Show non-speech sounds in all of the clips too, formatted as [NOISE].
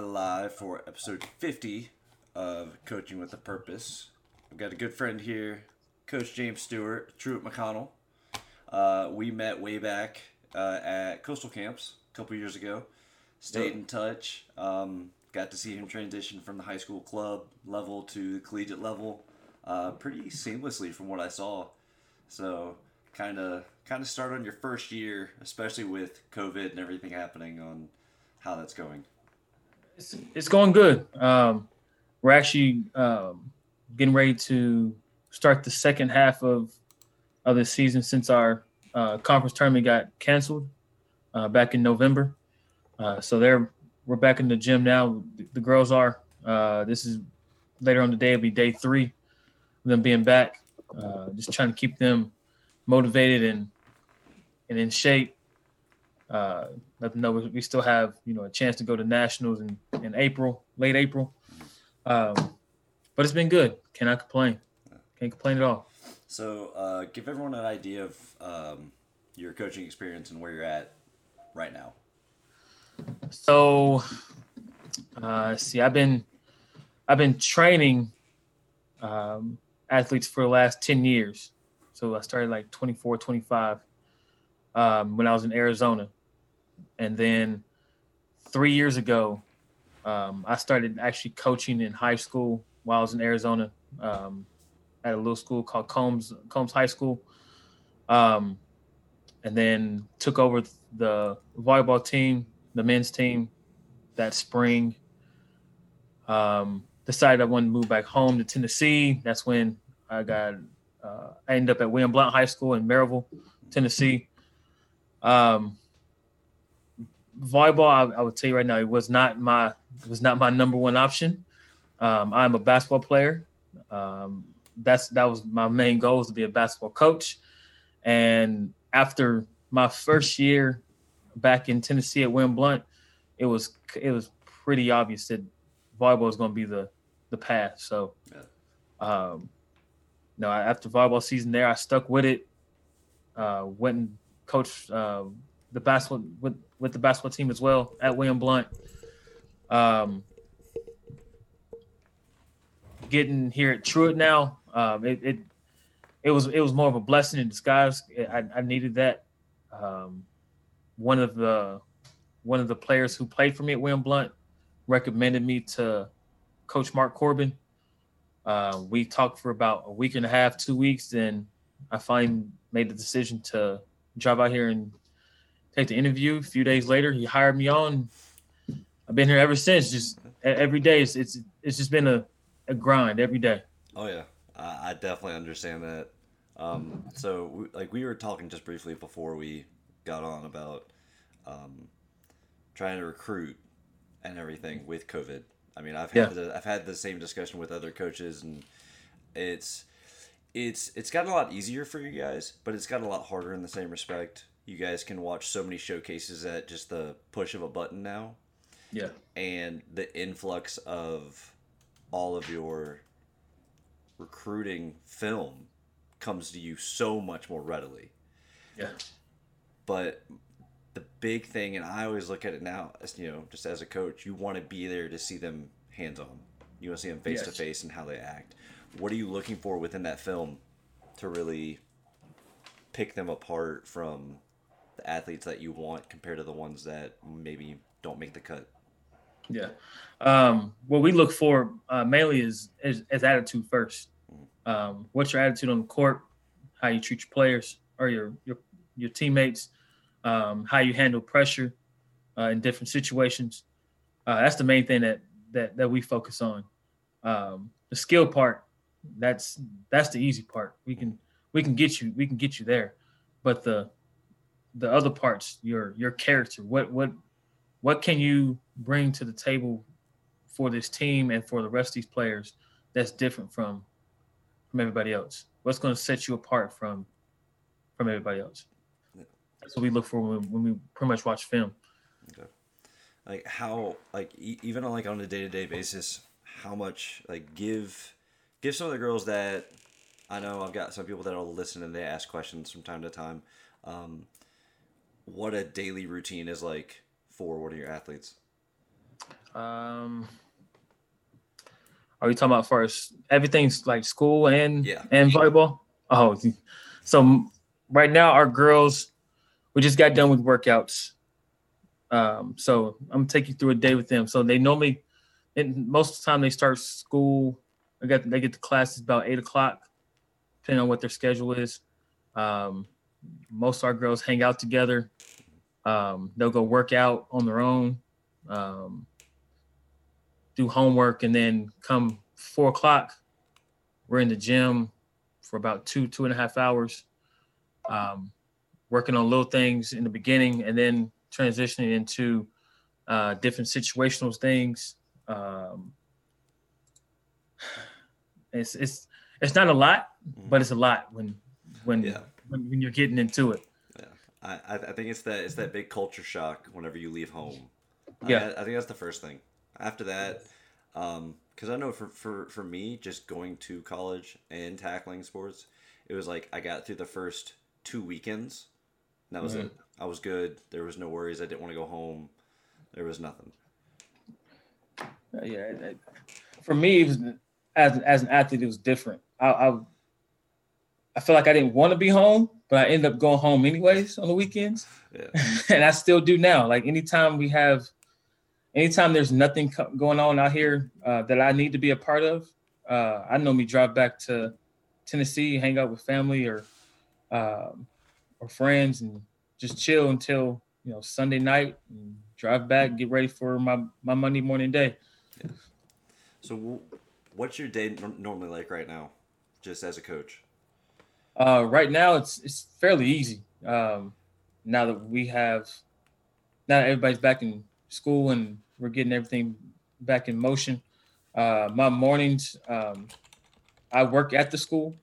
live for episode 50 of Coaching with a Purpose. I've got a good friend here, Coach James Stewart, Truett McConnell. Uh, we met way back uh, at Coastal Camps a couple years ago. Stayed in touch. Um, got to see him transition from the high school club level to the collegiate level uh, pretty seamlessly from what I saw. So kind of kind of start on your first year, especially with COVID and everything happening on how that's going. It's, it's going good. Um, we're actually um, getting ready to start the second half of of the season since our uh, conference tournament got canceled uh, back in November. Uh, so they're we're back in the gym now. The, the girls are. Uh, this is later on the day. It'll be day three them being back. Uh, just trying to keep them motivated and and in shape. Uh, let them know we still have you know a chance to go to nationals in, in April, late April. Um, but it's been good. Cannot complain. Can't complain at all. So, uh, give everyone an idea of um, your coaching experience and where you're at right now. So, uh, see, I've been I've been training um, athletes for the last 10 years. So I started like 24, 25 um, when I was in Arizona. And then three years ago, um, I started actually coaching in high school while I was in Arizona um, at a little school called Combs Combs High School. Um, and then took over the volleyball team, the men's team that spring. Um, decided I wanted to move back home to Tennessee. That's when I got uh, I ended up at William Blount High School in Maryville, Tennessee. Um, volleyball, I, I, would tell you right now, it was not my was not my number one option. Um, I'm a basketball player. Um, that's that was my main goal was to be a basketball coach. And after my first year back in Tennessee at William Blount, it was it was pretty obvious that volleyball was going to be the the path. So, um, no, after volleyball season there, I stuck with it. Uh, went and coached uh, the basketball with with the basketball team as well at William Blount. Um, getting here at Truett now, um, it, it, it was it was more of a blessing in disguise. I, I needed that. Um, one of the one of the players who played for me at William Blount recommended me to Coach Mark Corbin. Uh, we talked for about a week and a half, two weeks, and I finally made the decision to drive out here and take the interview. A few days later, he hired me on. I've been here ever since. Just every day, it's it's, it's just been a, a grind every day. Oh yeah, I, I definitely understand that. Um, so we, like we were talking just briefly before we got on about um, trying to recruit and everything with COVID. I mean, I've had yeah. the, I've had the same discussion with other coaches, and it's it's it's gotten a lot easier for you guys, but it's gotten a lot harder in the same respect. You guys can watch so many showcases at just the push of a button now. Yeah. And the influx of all of your recruiting film comes to you so much more readily. Yeah. But the big thing, and I always look at it now as you know, just as a coach, you want to be there to see them hands on. You want to see them face to face and how they act. What are you looking for within that film to really pick them apart from the athletes that you want compared to the ones that maybe don't make the cut? Yeah. Um, what we look for uh, mainly is, is, is attitude first. Mm-hmm. Um, what's your attitude on the court? How you treat your players or your your your teammates? um, how you handle pressure uh, in different situations. Uh, that's the main thing that that that we focus on. Um, the skill part, that's that's the easy part. We can we can get you we can get you there, but the the other parts, your your character, what what what can you bring to the table for this team and for the rest of these players that's different from from everybody else? What's going to set you apart from from everybody else? That's what we look for when, when we pretty much watch film. Okay. Like how, like e- even on like on a day to day basis, how much like give give some of the girls that I know I've got some people that will listen and they ask questions from time to time. Um, what a daily routine is like for one of your athletes. Um, are you talking about first everything's like school and Yeah. and volleyball? Oh, so right now our girls, we just got done with workouts. Um, so I'm gonna take you through a day with them. So they normally, and most of the time they start school. I got they get to classes about eight o'clock, depending on what their schedule is. Um, most of our girls hang out together. Um, they'll go work out on their own, um, do homework, and then come four o'clock, we're in the gym for about two two and a half hours, um, working on little things in the beginning, and then transitioning into uh, different situational things. Um, it's it's it's not a lot, but it's a lot when when Yeah. When, when you're getting into it. I, I I think it's that it's that big culture shock whenever you leave home. I- Yeah. I, think that's the first thing. After that, because I know for, for for me, just going to college and tackling sports, it was like I got through the first two weekends. And that was Mhm. it. I was good. There was no worries. I didn't want to go home. There was nothing. Uh, yeah, it- it- for me, it was, as as an athlete, it was different. I, I I feel like I didn't want to be home, but I ended up going home anyways on the weekends, Yeah. [LAUGHS] and I still do now. Like anytime we have, anytime there's nothing co- going on out here uh, that I need to be a part of, uh, I normally drive back to Tennessee, hang out with family or um, or friends, and just chill until you know Sunday night, and drive back, get ready for my my Monday morning day. So, w- what's your day normally like right now, just as a coach? Uh, right now, it's it's fairly easy. Um, now that we have, now that everybody's back in school and we're getting everything back in motion. Uh, my mornings, um, I work at the school,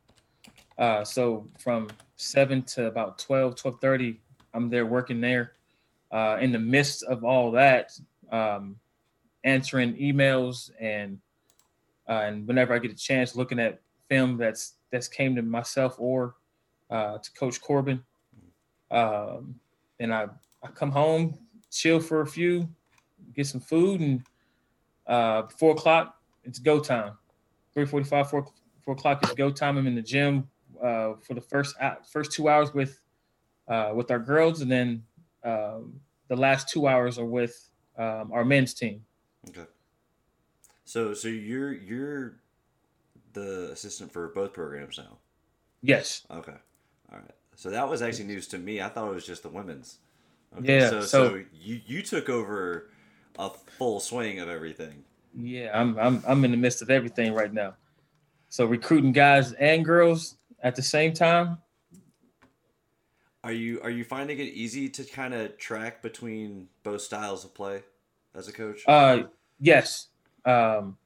uh, so from seven to about 12, 12.30, I'm there working there. Uh, in the midst of all that, um, answering emails and uh, and whenever I get a chance, looking at film that's that's came to myself or uh, to Coach Corbin. Um, and I, I come home, chill for a few, get some food, and uh, four o'clock it's go time. Three forty-five, four four o'clock is go time. I'm in the gym uh, for the first first two hours with uh, with our girls, and then um, the last two hours are with um, our men's team. Okay. So, so you're you're the assistant for both programs now. Yes. Okay. All right. So that was actually news to me. I thought it was just the women's. Okay. Yeah, So, so, so- you you took over a full swing of everything. Yeah, I'm I'm I'm in the midst of everything right now. So recruiting guys and girls at the same time. Are you are you finding it easy to kind of track between both styles of play as a coach? Uh yes. Um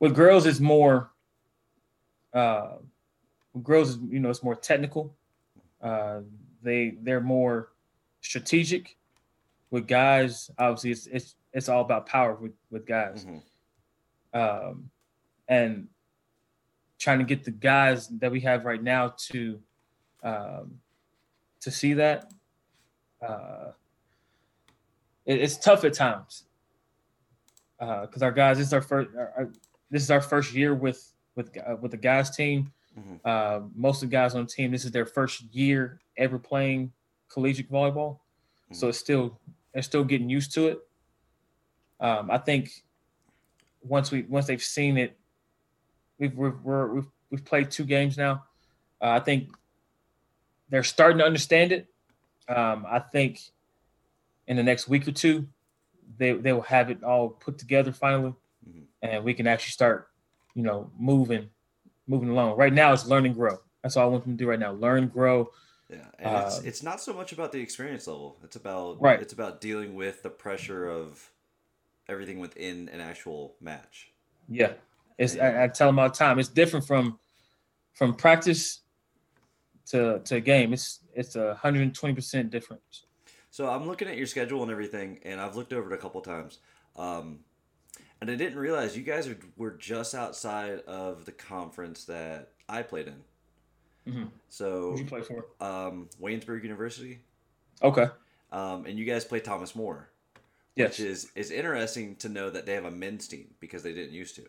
with girls it's more uh girls is you know it's more technical. Uh they they're more strategic. With guys, obviously it's it's it's all about power with, with guys. Mhm. um, and trying to get the guys that we have right now to um, to see that uh, it- it's tough at times because our guys is our first our, our- this is our first year with with uh, with the guys team. Mhm. Uh, most of the guys on the team this is their first year ever playing collegiate volleyball, so it's still they're still getting used to it. Um, I think once we once they've seen it, we've we're, we're, we've we've played two games now. Uh, I think they're starting to understand it. Um, I think in the next week or two, they they will have it all put together finally. And we can actually start, you know, moving moving along. Right now, it's learn and grow. That's all I want them to do right now: learn, grow. Yeah, and it's Uh, it's not so much about the experience level. It's about Right. It's about dealing with the pressure of everything within an actual match. Yeah, it's I, I tell them all the time. It's different from from practice to to game. It's it's a hundred and twenty percent difference. So I'm looking at your schedule and everything, and I've looked over it a couple times, um, and I didn't realize you guys are, were just outside of the conference that I played in. Mhm. So Who'd you play for? um, Waynesburg University, Okay. um, and you guys play Thomas More, Yes. which is is interesting to know that they have a men's team because they didn't used to.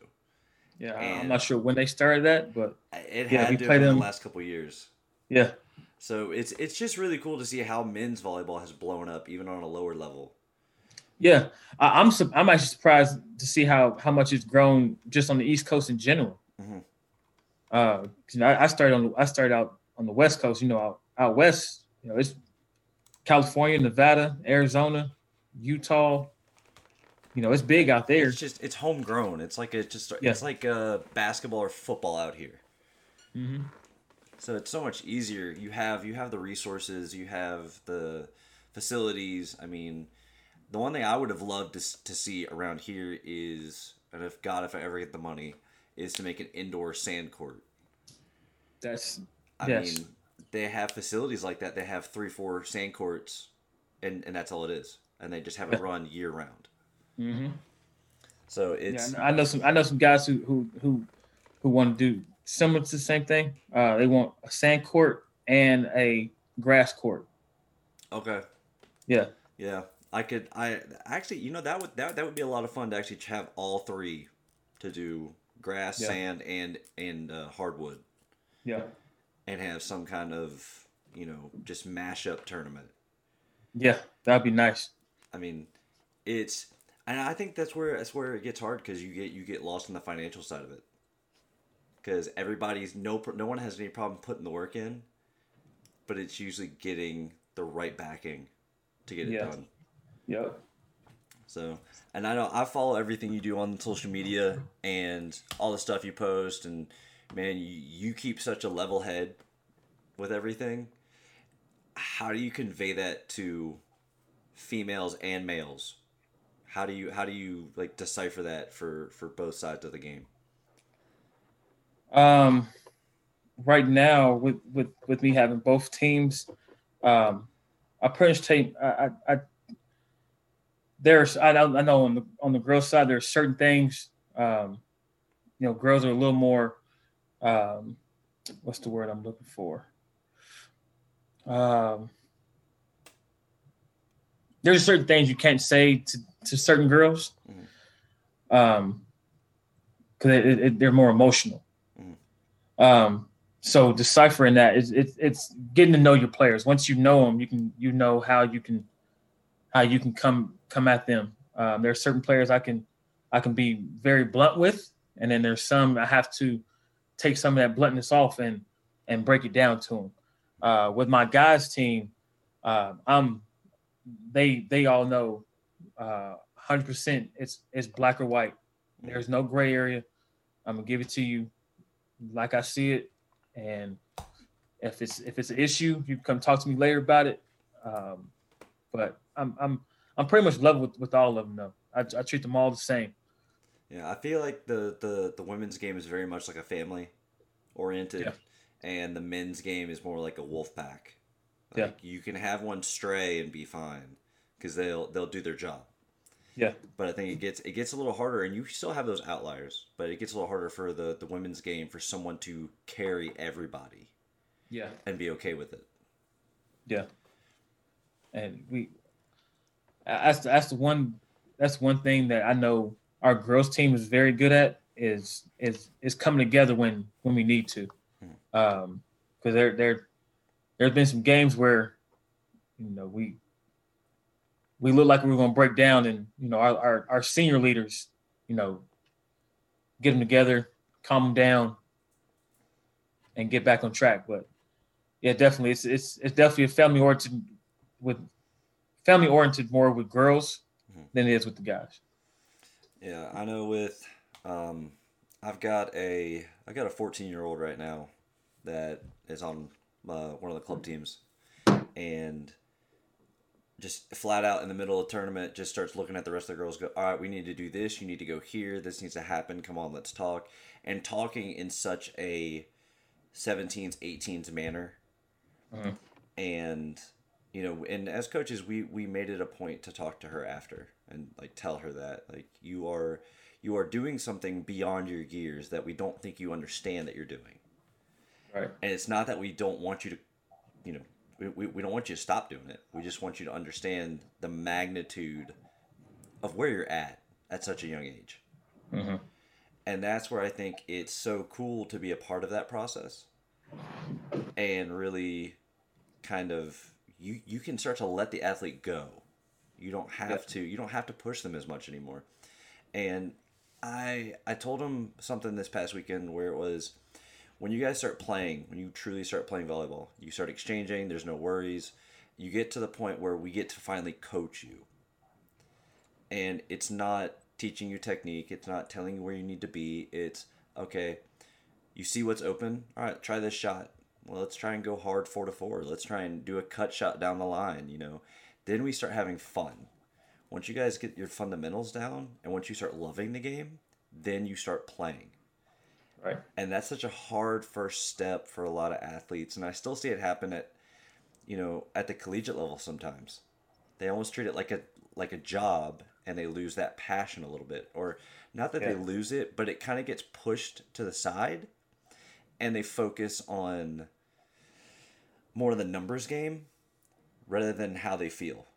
Yeah, And- I'm not sure when they started that, but It Yeah, had to played in the last couple years. yeah, So it's it's just really cool to see how men's volleyball has blown up even on a lower level. Yeah. I, I'm su- I'm actually surprised to see how how much it's grown just on the East Coast in general. Mhm. Uh, you know, I, I started on I started out on the West Coast. You know, out, out west, you know, it's California, Nevada, Arizona, Utah. You know, it's big out there. It's just it's homegrown. It's like a just Yeah. it's like uh basketball or football out here. Mm-hmm. So it's so much easier. You have you have the resources, you have the facilities. I mean, the one thing I would have loved to, to see around here is, and if God, if I ever get the money, is to make an indoor sand court. That's I Yes. mean, they have facilities like that. They have three, four sand courts, and and that's all it is. And they just have it run year round. Mm-hmm. So it's yeah. I know some I know some guys who who who who want to do similar to the same thing. Uh, they want a sand court and a grass court. okay. Yeah, Yeah, I could. I actually, you know, that would that that would be a lot of fun to actually have all three to do grass, Yeah. sand, and and uh, hardwood, yeah, and have some kind of you know just mashup tournament. yeah. That'd be nice. I mean, it's and I think that's where that's where it gets hard because you get you get lost in the financial side of it. Because everybody's no no one has any problem putting the work in, but it's usually getting the right backing to get it Yeah. done. Yep. So, and I know I follow everything you do on social media and all the stuff you post, and man, you, you keep such a level head with everything. How do you convey that to females and males? How do you how do you like decipher that for for both sides of the game? Um, right now with with with me having both teams, um, I pretty much take I, I, I there's I know I know on the on the girls side there's certain things um, you know girls are a little more um, what's the word I'm looking for? Um, there's certain things you can't say to, to certain girls um because it, it, they're more emotional. Um, so deciphering that is it's it's getting to know your players. Once you know them, you can you know how you can how you can come come at them. Um, there are certain players I can I can be very blunt with, and then there's some I have to take some of that bluntness off and and break it down to them. Uh, with my guys team, uh, I'm they they all know uh, 100% it's it's black or white. There's no gray area. I'm gonna give it to you like I see it, and if it's if it's an issue, you come talk to me later about it. Um, but I'm I'm I'm pretty much level with, with all of them though. I, I treat them all the same. Yeah, I feel like the the the women's game is very much like a family oriented, Yeah. and the men's game is more like a wolf pack. Yeah. You can have one stray and be fine because they'll they'll do their job. Yeah, But I think it gets it gets a little harder, and you still have those outliers, but it gets a little harder for the the women's game for someone to carry everybody yeah, and be okay with it. yeah. And we that's that's the one that's one thing that I know our girls team is very good at is is is coming together when when we need to. Um, because there there there's been some games where you know we we look like we were going to break down and you know our, our our senior leaders you know get them together calm them down and get back on track but yeah definitely it's it's it's definitely a family oriented with family oriented more with girls Mhm. than it is with the guys Yeah, I know. With um, I've got a I've got a 14 year old right now that is on uh, one of the club teams, and just flat out in the middle of the tournament, just starts looking at the rest of the girls. Go, all right, we need to do this. You need to go here. This needs to happen. Come on, let's talk. And talking in such a 17s, 18s manner, Mhm. and you know, and as coaches, we we made it a point to talk to her after and like tell her that like you are you are doing something beyond your gears that we don't think you understand that you're doing. right And it's not that we don't want you to, you know, we, we, we don't want you to stop doing it. We just want you to understand the magnitude of where you're at at such a young age. Mm-hmm. And that's where I think it's so cool to be a part of that process and really kind of you you can start to let the athlete go. You don't have Yep. to you don't have to push them as much anymore. And I I told him something this past weekend where it was when you guys start playing, when you truly start playing volleyball, you start exchanging, there's no worries. You get to the point where we get to finally coach you. And it's not teaching you technique, it's not telling you where you need to be. It's okay, you see what's open. All right, try this shot. Well, let's try and go hard four to four. Let's try and do a cut shot down the line, you know. Then we start having fun. Once you guys get your fundamentals down and once you start loving the game, then you start playing. Right. And that's such a hard first step for a lot of athletes. And I still see it happen at, you know, at the collegiate level sometimes. They almost treat it like a like a job and they lose that passion a little bit. Or not that they lose it, but it kind of gets pushed to the side and they focus on more of the numbers game rather than how they feel.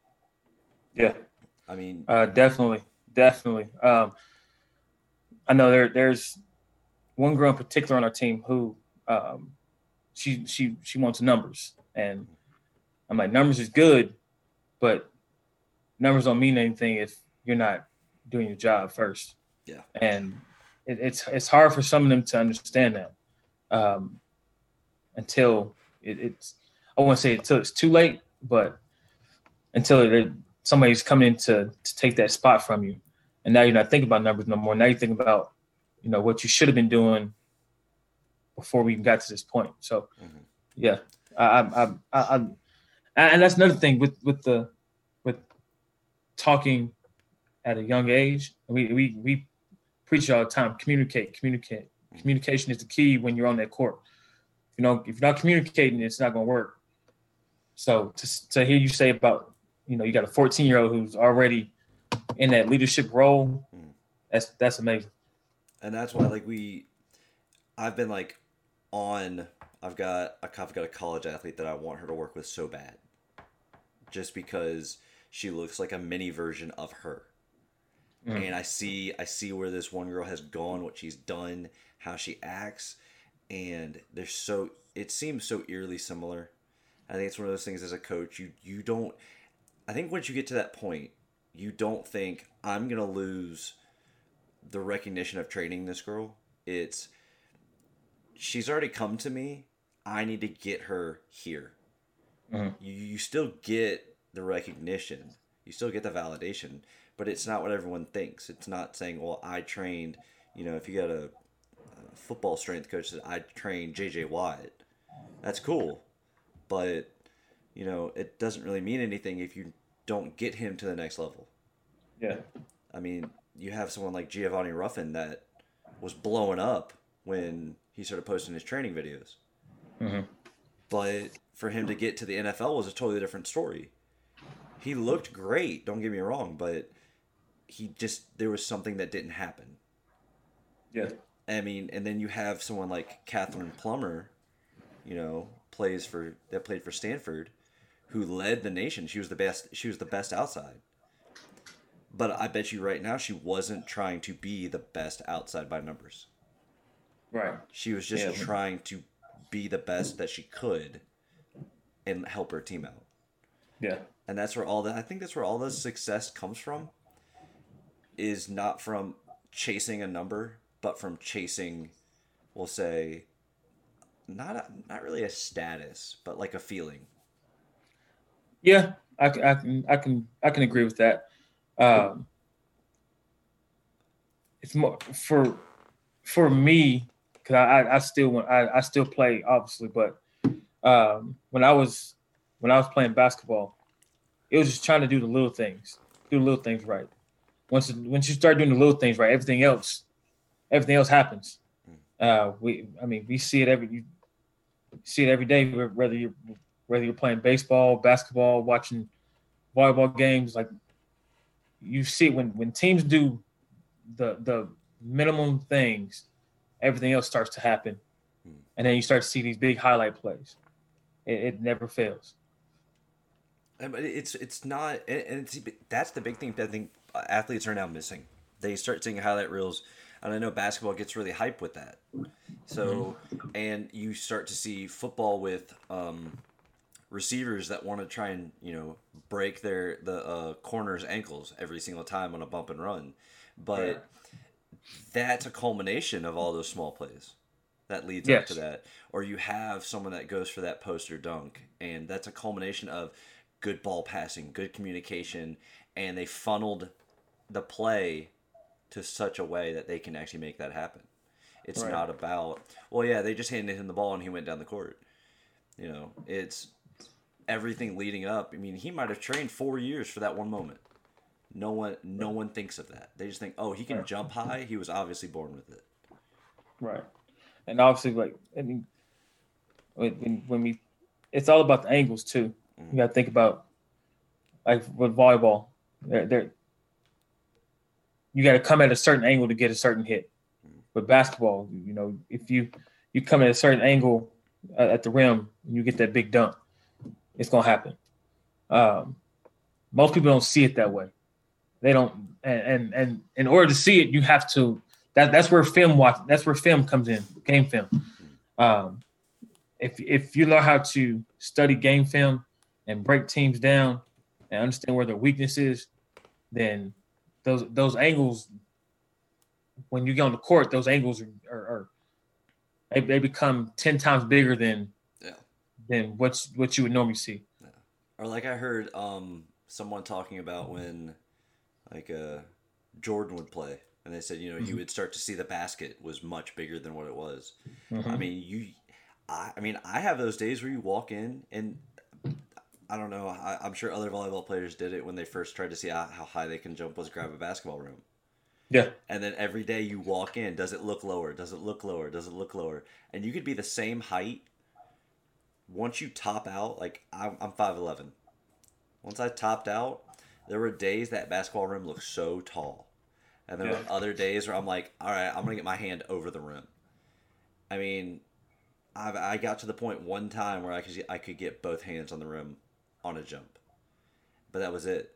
Yeah. I mean, Uh, definitely, definitely. Um, I know there there's one girl in particular on our team who um, she she she wants numbers, and I'm like numbers is good, but numbers don't mean anything if you're not doing your job first. Yeah. and it, it's it's hard for some of them to understand that um, until it, it's I won't say until it's too late, but until it, somebody's coming in to, to take that spot from you. And now you're not thinking about numbers no more. Now you think about, you know, what you should have been doing before we even got to this point. So, Mhm. yeah, I, I, I, I, I, and that's another thing with with the with talking at a young age. We we we preach all the time. Communicate, communicate. Communication is the key when you're on that court. You know, if you're not communicating, it's not going to work. So to to hear you say about you know you got a 14 year old who's already in that leadership role, Mm. that's that's amazing. and that's why like we i've been like on i've got i've got a college athlete that i want her to work with so bad just because she looks like a mini version of her Mm. and i see i see where this one girl has gone what she's done how she acts and they're so it seems so eerily similar i think it's one of those things as a coach you you don't i think once you get to that point you don't think i'm gonna lose the recognition of training this girl. It's she's already come to me. I need to get her here. Mhm. You, you still get the recognition, you still get the validation, but it's not what everyone thinks. It's not saying, "Well, I trained." You know, if you got a, a football strength coach that I trained JJ Watt, that's cool, but you know, it doesn't really mean anything if you don't get him to the next level. Yeah, I mean, you have someone like Giovanni Ruffin that was blowing up when he started posting his training videos. Mhm. But for him to get to the NFL was a totally different story. He looked great, don't get me wrong, but he just there was something that didn't happen. yeah, I mean, and then you have someone like Kathryn Plummer, you know, plays for that played for Stanford, who led the nation. She was the best. She was the best outside. But I bet you right now she wasn't trying to be the best outside by numbers. right. She was just Yeah. trying to be the best that she could and help her team out. Yeah, And that's where all the I think that's where all the success comes from. Is not from chasing a number, but from chasing, we'll say, not a, not really a status, but like a feeling. yeah. I, can- I can I can I can agree with that. Um, it's more for for me because I, I I still want I, I still play obviously, but um, when I was when I was playing basketball, it was just trying to do the little things, do the little things right. Once once you start doing the little things right, everything else everything else happens. Uh, we I mean we see it every you see it every day whether you're whether you're playing baseball, basketball, watching volleyball games, like you see when when teams do the the minimum things, everything else starts to happen, Hmm. and then you start to see these big highlight plays. It, it never fails. But it's it's not, and and it's that's the big thing that I think athletes are now missing. They start seeing highlight reels, and I know basketball gets really hype with that. So, and you start to see football with um, receivers that want to try and you know break their the uh, corners ankles every single time on a bump and run, but yeah. that's a culmination of all those small plays that leads yes. up to that. Or you have someone that goes for that poster dunk, and that's a culmination of good ball passing, good communication, and they funneled the play to such a way that they can actually make that happen. It's right. not about well, yeah, they just handed him the ball and he went down the court. You know, it's everything leading up. I mean, he might have trained four years for that one moment. No one, no one thinks of that. They just think, oh, he can right. jump high. He was obviously born with it. Right, and obviously, like I mean, when when we, it's all about the angles too. Mm-hmm. You got to think about like with volleyball, they're, they're you got to come at a certain angle to get a certain hit. Mm-hmm. Basketball, you know, if you you come at a certain angle at the rim, and you get that big dunk it's gonna happen. Um, most people don't see it that way. They don't, and, and and in order to see it, you have to. That that's where film watch. That's where film comes in. Game film. Um, if if you know how to study game film and break teams down and understand where their weakness is, then those those angles, when you get on the court, those angles are, are, are they, they become ten times bigger than than what's what you would normally see. Yeah. Or like I heard um someone talking about when like uh Jordan would play and they said, you know, mm-hmm. you would start to see the basket was much bigger than what it was. Mm-hmm. I mean, you I, I mean, I have those days where you walk in and I don't know. I, am sure other volleyball players did it when they first tried to see how, how high they can jump. Was grab a basketball room. Yeah. And then every day you walk in, does it look lower? Does it look lower? Does it look lower? And you could be the same height once you top out, like I'm, I'm 5'11. Once I topped out, there were days that basketball rim looked so tall. And there yeah. were other days where I'm like, all right, I'm going to get my hand over the rim. I mean, I've, I got to the point one time where I could, I could get both hands on the rim on a jump. But that was it.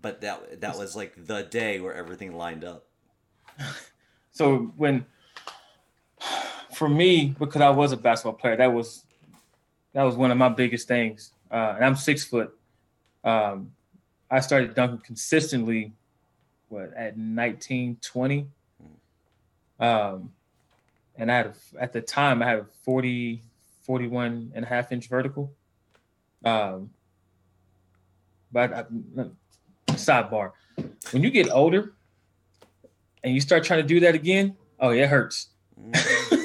But that that was like the day where everything lined up. [LAUGHS] So when for me, because I was a basketball player, that was that was one of my biggest things. Uh, and I'm six foot. Um, I started dunking consistently, what at 19, 20. Um, and I had a, at the time I had a 40, 41 and a half inch vertical. Um, but I, sidebar, when you get older and you start trying to do that again, oh, it hurts. Mm-hmm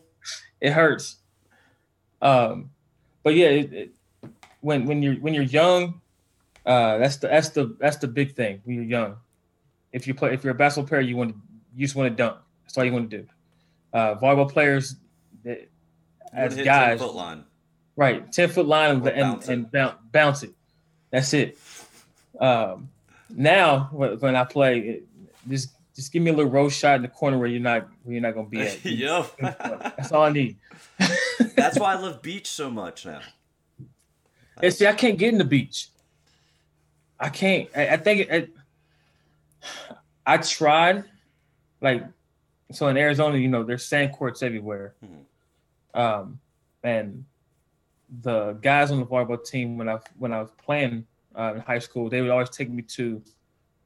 [LAUGHS] it hurts. Um, but yeah, it, it, when when you're when you're young, uh, that's the that's the that's the big thing when you're young. If you play if you're a basketball player, you want to you just want to dunk. That's all you want to do. Uh, volleyball players, they, as guys. Right, ten foot line and and, and bounce, bounce it. That's it. Um, now when I play, just just give me a little roast shot in the corner where you're not where you're not gonna be at. [LAUGHS] Yo, that's all I need. [LAUGHS] that's why I love beach so much now. And see, I can't get in the beach. I can't. I, I think it, it, I tried, like, so in Arizona, you know, there's sand courts everywhere. Mm-hmm. Um, and the guys on the volleyball team when I when I was playing uh, in high school, they would always take me to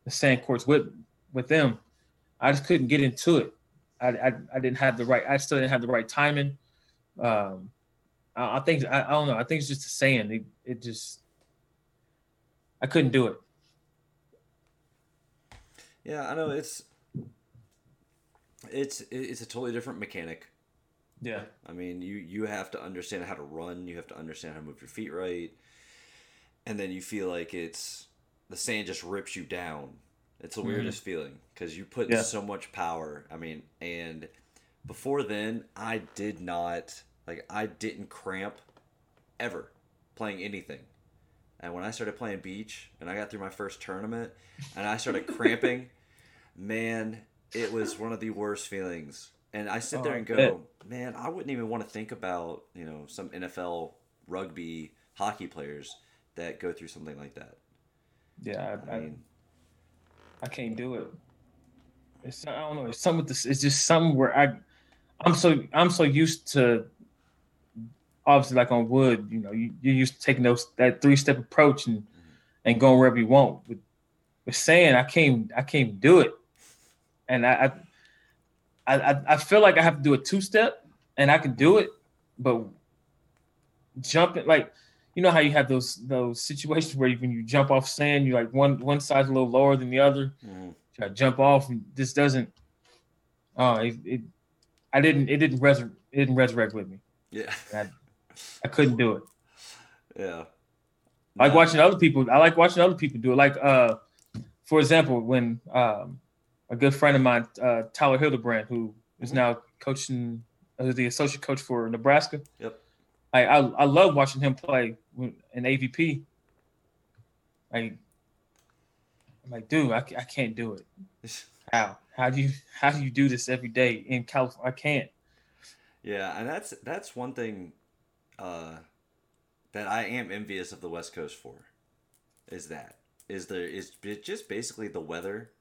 the sand courts with with them. I just couldn't get into it. I, I, I didn't have the right. I still didn't have the right timing. Um, I, I think I, I, don't know. I think it's just the sand. It, it just I couldn't do it. Yeah, I know it's it's it's a totally different mechanic. Yeah. I mean, you you have to understand how to run. You have to understand how to move your feet right, and then you feel like it's the sand just rips you down it's the mm-hmm. weirdest feeling because you put yeah. so much power. I mean, and before then, I did not like I didn't cramp ever playing anything. And when I started playing beach and I got through my first tournament and I started [LAUGHS] cramping, man, it was one of the worst feelings. And I sit there oh, and go, man, I wouldn't even want to think about, you know, some NFL rugby hockey players that go through something like that. Yeah, I, I I, mean, I can't do it. It's I don't know. It's some with this. It's just something where I, I'm so I'm so used to. Obviously, like on wood, you know, you, you're used to taking those that three step approach and mm-hmm. and going wherever you want. With with saying, I can't I can't do it, and I I I, I feel like I have to do a two step, and I can do it, but jumping like you know how you have those those situations where you, when you jump off sand, you like one one side's a little lower than the other. mhm. Try to jump off, and this doesn't. Oh, it, it I didn't. It didn't resur- It didn't resurrect with me. yeah, I couldn't do it. yeah. I like watching other people. I like watching other people do it. Like, uh, for example, when um, a good friend of mine, uh, Tyler Hildebrand, who is Mhm. now coaching, uh, the associate coach for Nebraska. Yep. I, I I love watching him play in AVP. I, I'm like, dude, I, I can't do it. [LAUGHS] How? How do you how do you do this every day in California? I can't. Yeah, and that's that's one thing uh, that I am envious of the West Coast for. Is that is there is it just basically the weather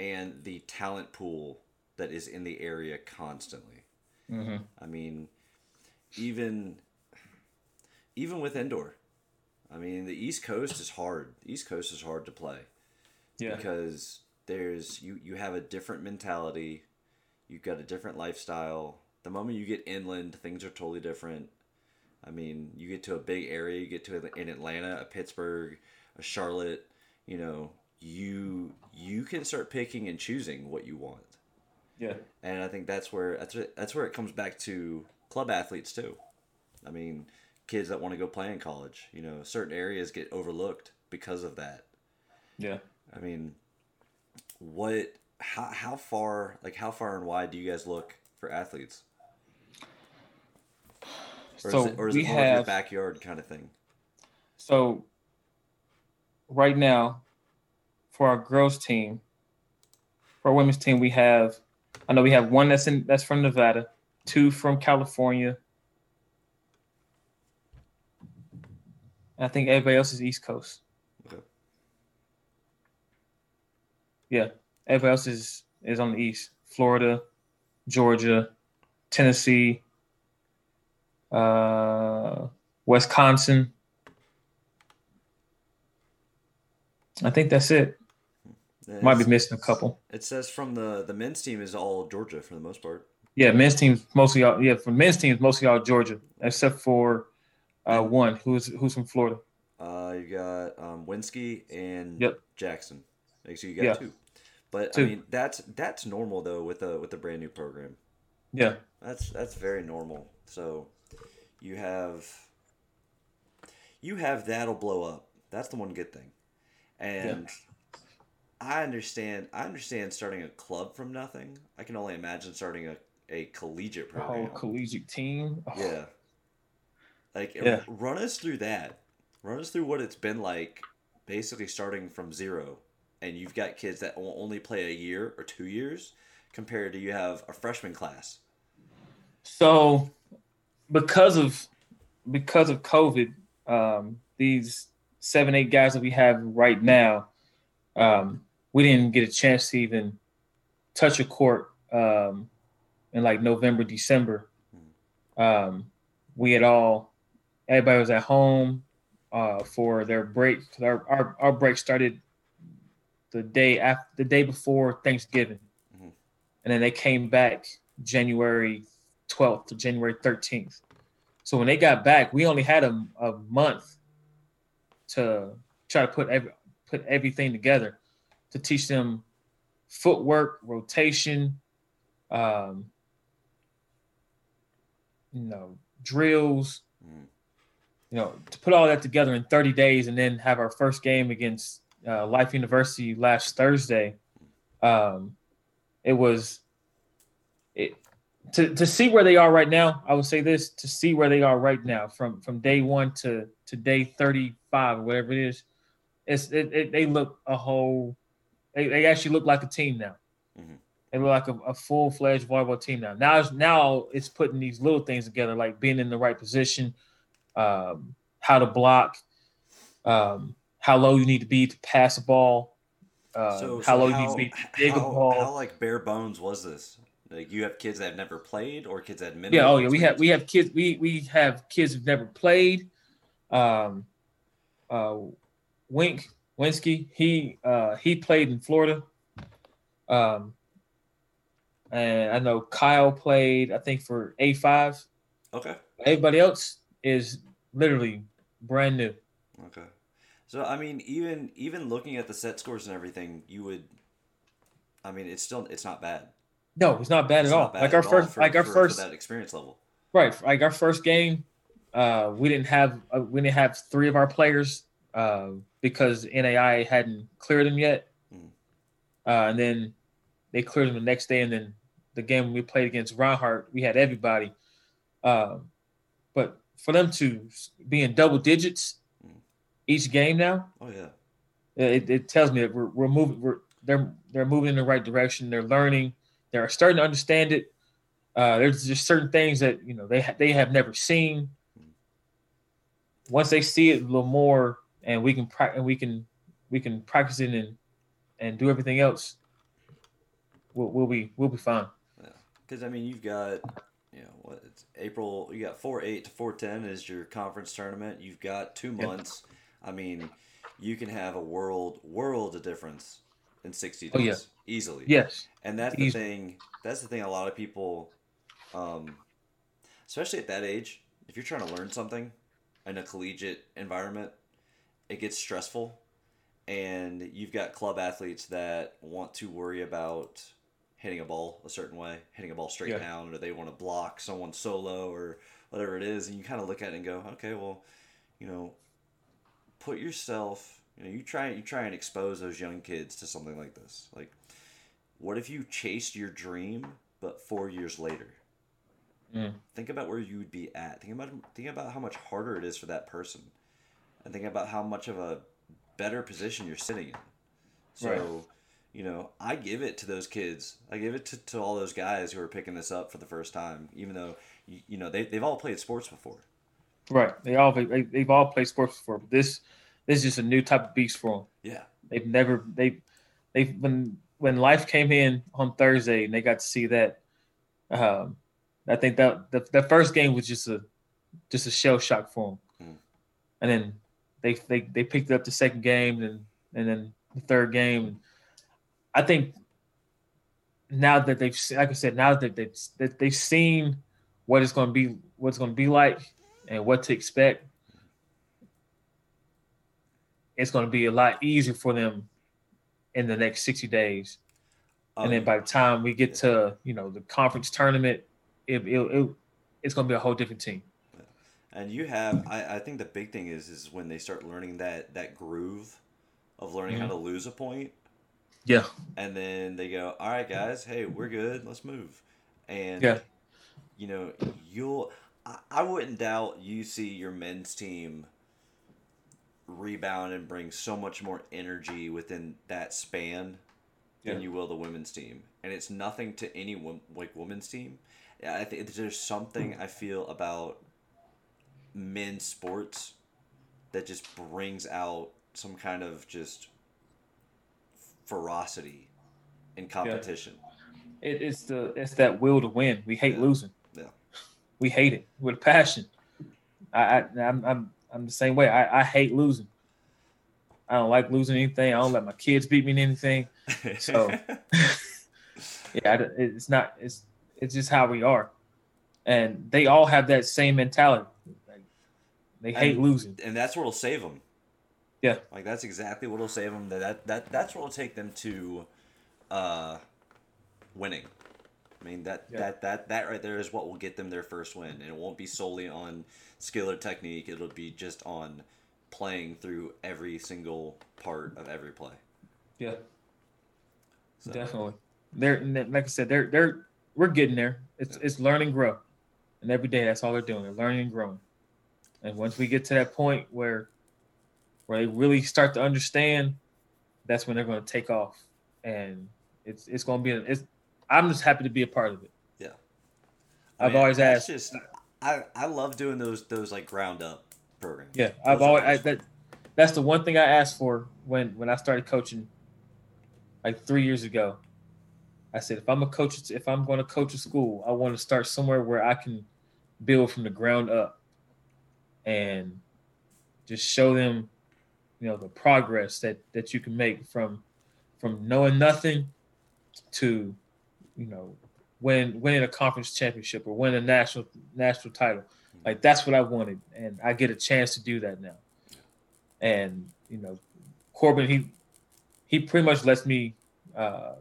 and the talent pool that is in the area constantly. Mm-hmm. I mean, even even with indoor, I mean the East Coast is hard. The East Coast is hard to play Yeah. because there's you you have a different mentality you've got a different lifestyle the moment you get inland things are totally different i mean you get to a big area you get to in atlanta a pittsburgh a charlotte you know you you can start picking and choosing what you want Yeah. and i think that's where that's where, that's where it comes back to club athletes too i mean kids that want to go play in college you know certain areas get overlooked because of that Yeah. I mean, what? How how far? Like how far and wide do you guys look for athletes? Or So is it, or is we it more of your backyard kind of thing? So right now, for our girls team, for our women's team, we have I know we have one that's in that's from Nevada, two from California. I think everybody else is East Coast. Okay. Yeah, everybody else is is on the East. Florida, Georgia, Tennessee, uh, Wisconsin. I think that's it. Might be missing a couple. It says from the the men's team is all Georgia for the most part. Yeah, men's teams mostly all yeah, for men's teams mostly all Georgia, except for uh, one who's who's from Florida. Uh, you got um, Winsky and Yep. Jackson. So you got Yeah. two. But Two. I mean that's that's normal though with a with a brand new program. Yeah, That's that's very normal. So you have you have that'll blow up. That's the one good thing. And I understand I understand starting a club from nothing. I can only imagine starting a, a collegiate whole program. collegiate team. Oh, yeah. Like Yeah. run us through that. Run us through what it's been like basically starting from zero and you've got kids that will only play a year or two years compared to you have a freshman class. So because of because of COVID, um, these seven eight guys that we have right now, um, we didn't get a chance to even touch a court um, in like November December. Um, we had all everybody was at home uh, for their break. Our, our our break started the day after the day before Thanksgiving, Mhm. and then they came back January 12th to January 13th. So when they got back, we only had a, a month to try to put every, put everything together to teach them footwork, rotation, um, you know, drills, Mm. you know, to put all that together in 30 days and then have our first game against uh, Life University last Thursday. Um, it was it to, to see where they are right now. I would say this to see where they are right now from from day one to to day 35 or whatever it is. It's it, it they look a whole. They, they actually look like a team now. Mhm. They look like a, a full fledged volleyball team now. Now it's now it's putting these little things together, like being in the right position, um, how to block, um, how low you need to be to pass the ball, uh, So, how so low how, you need to be to dig a how, ball. how like bare bones was this? Like you have kids that have never played, or kids that yeah, oh yeah, we have we have kids we we have kids who've never played. Um, uh, Wink Winsky, he uh he played in Florida. Um, and I know Kyle played, I think for A five. Okay. Everybody else is literally brand new. Okay. So I mean, even even looking at the set scores and everything, you would. I mean, it's still it's not bad. No, it's not bad It's at all. bad like our all first, for- like our for- first, experience level. right? Like our first game, uh, we didn't have uh, we didn't have three of our players uh, because NAI hadn't cleared them yet, Mm. uh, and then they cleared them the next day, and then the game we played against Reinhardt, we had everybody. Um, but for them to be in double digits Mm. each game now, Oh yeah. it, it tells me that we're, we're moving we're they're they're moving in the right direction they're learning they're starting to understand it uh, there's just certain things that you know they ha- they have never seen once they see it a little more and we can pra- and we can we can practice it and and do everything else we'll, we'll be we'll be fine Because I mean, you've got you know what it's April. You got four eight to four ten is your conference tournament. You've got two Yeah. months. I mean, you can have a world world of difference in sixty days Oh, yeah. easily. yes And that's the thing. That's the thing. A lot of people, um, especially at that age, if you're trying to learn something in a collegiate environment, it gets stressful, and you've got club athletes that want to worry about hitting a ball a certain way, hitting a ball straight Yeah. down, or they want to block someone solo or whatever it is, and you kind of look at it and go, okay, well, you know, put yourself. You know, you try you try and expose those young kids to something like this, like what if you chased your dream, but four years later? Mm. Think about where you would be at. Think about think about how much harder it is for that person, and think about how much of a better position you're sitting in. So, Right. you know, I give it to those kids. I give it to, to all those guys who are picking this up for the first time, even though you, you know they they've all played sports before. right they all they, they've all played sports before but this this is just a new type of beast for them Yeah, They've never they they when when life came in on Thursday and they got to see that. Um, I think that the, the first game was just a just a shell shock for them, Mm. and then they they they picked up the second game and and then the third game. I think now that they've like I said now that they've that they've seen what it's going to be what it's going to be like and what to expect it's going to be a lot easier for them in the next 60 days. and then Um, by the time we get to, you know, the conference tournament, it, it, it it's going to be a whole different team. And you have, I, I think the big thing is, is when they start learning that that groove of learning how Mhm. to lose a point, Yeah. and then they go, "All right, guys, hey, we're good. Let's move." And Yeah. you know, you'll, I, I wouldn't doubt you see your men's team rebound and bring so much more energy within that span than you will the women's team. And it's nothing to any like women's team. Yeah, I think there's something I feel about men's sports that just brings out some kind of just ferocity in competition. It, it's the it's that will to win. We hate Yeah. losing. Yeah. We hate it with a passion. I, I I'm I'm I'm the same way. I, I hate losing. I don't like losing anything. I don't let my kids beat me in anything. So- [LAUGHS] Yeah, it's not. It's it's just how we are, and they all have that same mentality. They hate And- losing. and that's what'll save them. Yeah. like that's exactly what'll save them. That that, that that's what'll take them to uh, winning. I mean that, Yeah. that that that right there is what will get them their first win, and it won't be solely on skill or technique. It'll be just on playing through every single part of every play. Yeah, So, definitely. They're like I said, they're they're we're getting there. It's Yeah. it's learn and grow, and every day that's all they're doing. They're learning and growing. And once we get to that point where where they really start to understand, that's when they're going to take off, and it's it's going to be. It's I'm just happy to be a part of it. I I've mean, always that's asked. Just I I love doing those those like ground up programs. Yeah, Those I've always I, that that's the one thing I asked for when when I started coaching, like three years ago. I said, if I'm a coach, if I'm going to coach a school, I want to start somewhere where I can build from the ground up, and just show them, you know, the progress that that you can make from from knowing nothing to, you know, win winning a conference championship or win a national national title. Like that's what I wanted, and I get a chance to do that now. And you know, Corbin he he pretty much lets me uh,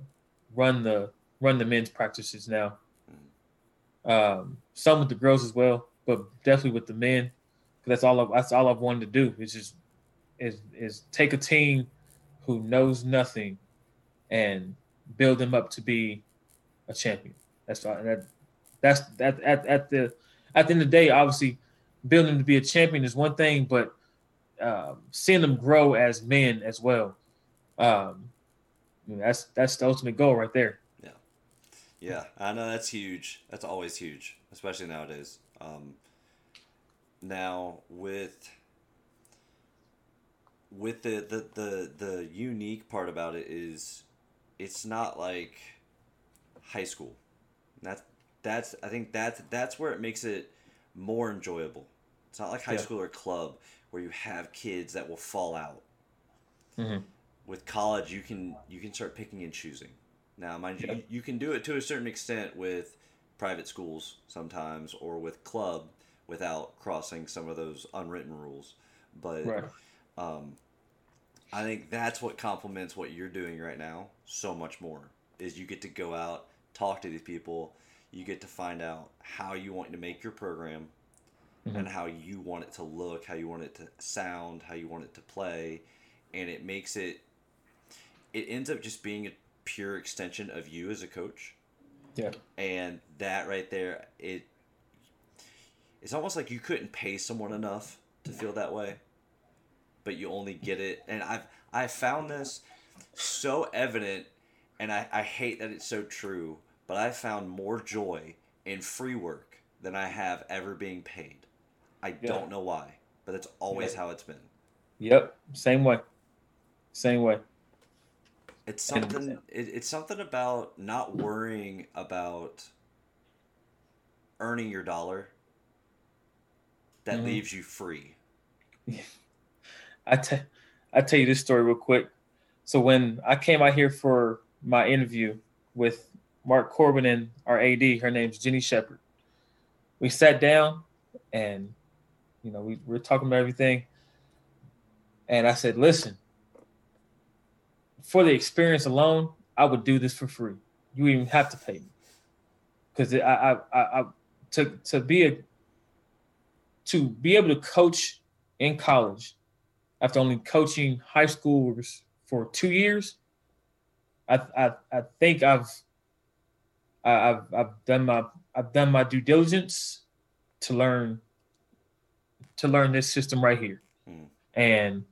run the run the men's practices now. Um, some with the girls as well, but definitely with the men. That's all. I, that's all I've wanted to do. Is just is is take a team who knows nothing and build them up to be a champion. That's all. That, that's that at, at the at the end of the day, obviously, building to be a champion is one thing, but um, seeing them grow as men as well. Um, that's that's the ultimate goal right there. Yeah, yeah, I know that's huge. That's always huge, especially nowadays. Um, now with with the, the the the unique part about it is it's not like high school. That's that's I think that's that's where it makes it more enjoyable. It's not like high yeah. school or club where you have kids that will fall out. Mm-hmm. With college, you can you can start picking and choosing. Now, mind yeah. you, you can do it to a certain extent with private schools sometimes, or with club without crossing some of those unwritten rules. But right. um, I think that's what complements what you're doing right now so much more. Is you get to go out, talk to these people, you get to find out how you want to make your program, mm-hmm. and how you want it to look, how you want it to sound, how you want it to play, and it makes it. It ends up just being a pure extension of you as a coach. Yeah. And that right there, it. It's almost like you couldn't pay someone enough to feel that way, but you only get it. And I've I found this so evident, and I, I hate that it's so true, but I found more joy in free work than I have ever being paid. I yeah. don't know why, but it's always how it's been. Yep, same way. Same way. It's something. It, it's something about not worrying about earning your dollar that mm-hmm. leaves you free. I tell I tell you this story real quick. So when I came out here for my interview with Mark Corbin and our AD, her name's Jenny Shepard. We sat down and you know, we, we were talking about everything. And I said, listen, for the experience alone, I would do this for free. You even have to pay me. Because I, I, I, I, to, to be a, to be able to coach in college after only coaching high schoolers for two years, I, I, I think I've, I've, I've done my, I've done my due diligence to learn to learn this system right here. Mm. And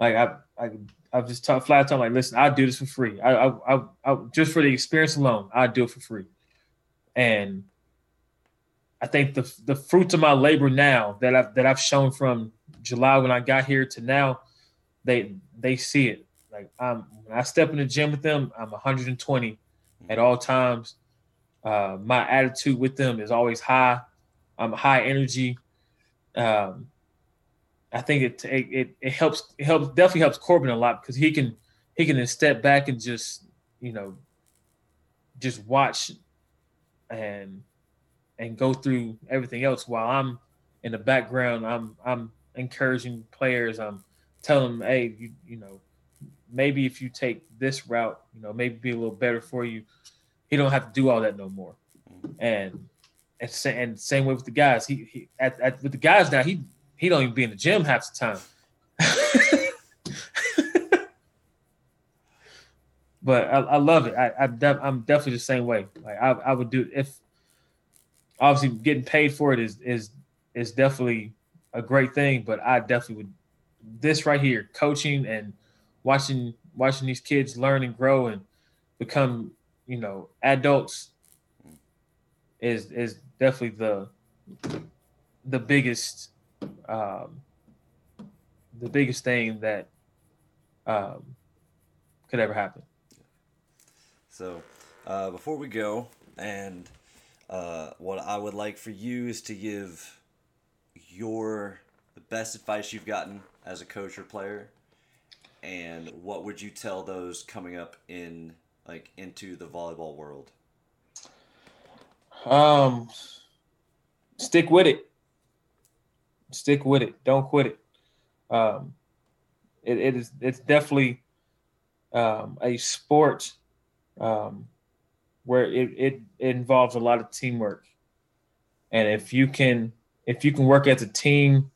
like I, I, I've just flat out like, listen, I do this for free. I, I, I, I, just for the experience alone, I do it for free. And I think the the fruits of my labor now that I've that I've shown from July when I got here to now, they they see it. Like I'm when I step in the gym with them, I'm 120 at all times. Uh, my attitude with them is always high. I'm high energy um, I think it, it it helps it helps definitely helps Corbin a lot because he can he can then step back and just you know just watch and and go through everything else while I'm in the background. I'm I'm encouraging players. I'm telling them, hey, you you know, maybe if you take this route, you know, maybe be a little better for you. He don't have to do all that no more. And and, and same way with the guys. He, he at, at, with the guys now, he he don't even be in the gym half the time. [LAUGHS] but I, I, love it. I, I am definitely the same way. Like I, I would do if obviously getting paid for it is is is definitely a great thing. But I definitely would this right here, coaching and watching watching these kids learn and grow and become you know adults is is definitely the the biggest um, the biggest thing that um, could ever happen. So, uh, before we go, and uh, what I would like for you is to give your the best advice you've gotten as a coach or player, and what would you tell those coming up in like into the volleyball world? Um, stick with it. Stick with it. Don't quit it. Um, it, it is. It's definitely um, a sport um, where it, it, involves a lot of teamwork, and if you can if you can work as a team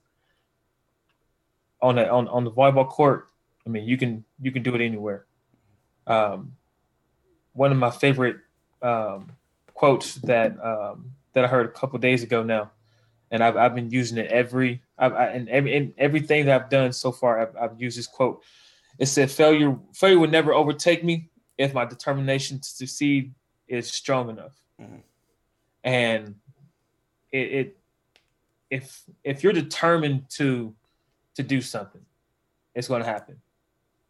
on a, on on the volleyball court, I mean you can you can do it anywhere. Um, one of my favorite um, quotes that um, that I heard a couple days ago now, and I've, I've been using it every I've, I, and every in everything that I've done so far. I've, I've used this quote. It said, "Failure failure would never overtake me if my determination to succeed is strong enough." Mm-hmm. And it, it if if you're determined to to do something, it's going to happen.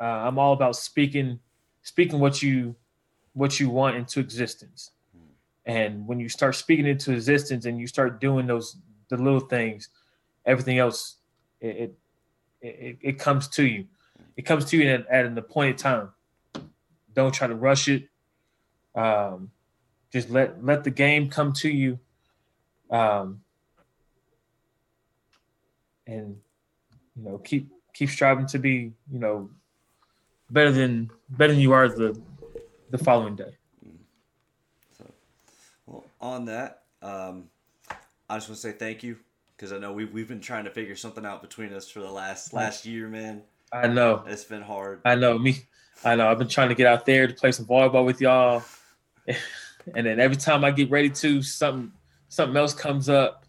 Uh, I'm all about speaking speaking what you what you want into existence. And when you start speaking into existence and you start doing those the little things, everything else it it, it, it comes to you. It comes to you at, at an appointed time. Don't try to rush it. Um, just let let the game come to you. Um, and you know keep keep striving to be you know better than better than you are the the following day. So, Well, on that, um, I just want to say thank you because I know we've, we've been trying to figure something out between us for the last last year, man. I know it's been hard. I know me. I know I've been trying to get out there to play some volleyball with y'all, [LAUGHS] and then every time I get ready to, something something else comes up.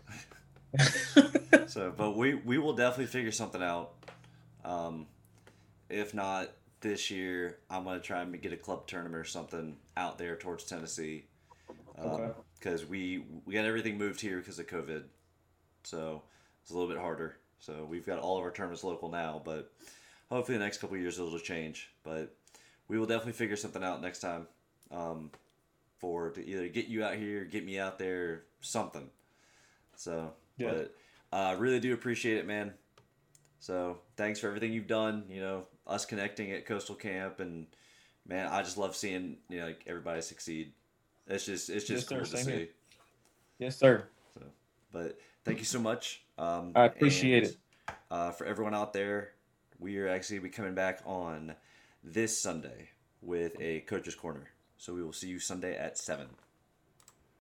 so, but we we will definitely figure something out. Um, if not this year, I'm gonna try and get a club tournament or something out there towards Tennessee because um, we we got everything moved here because of COVID, so it's a little bit harder. So we've got all of our tournaments local now, but hopefully the next couple years it'll change. But we will definitely figure something out next time um, for to either get you out here, get me out there, something. So, yeah. but I uh, really do appreciate it, man. So thanks for everything you've done. You know, us connecting at Coastal Camp, and man, I just love seeing you know like everybody succeed. It's just it's just yes, cool sir, to see. Here. Yes, sir. So, but thank you so much. Um, I appreciate and, it. Uh, for everyone out there, we are actually be coming back on this Sunday with a coach's corner. So we will see you Sunday at seven.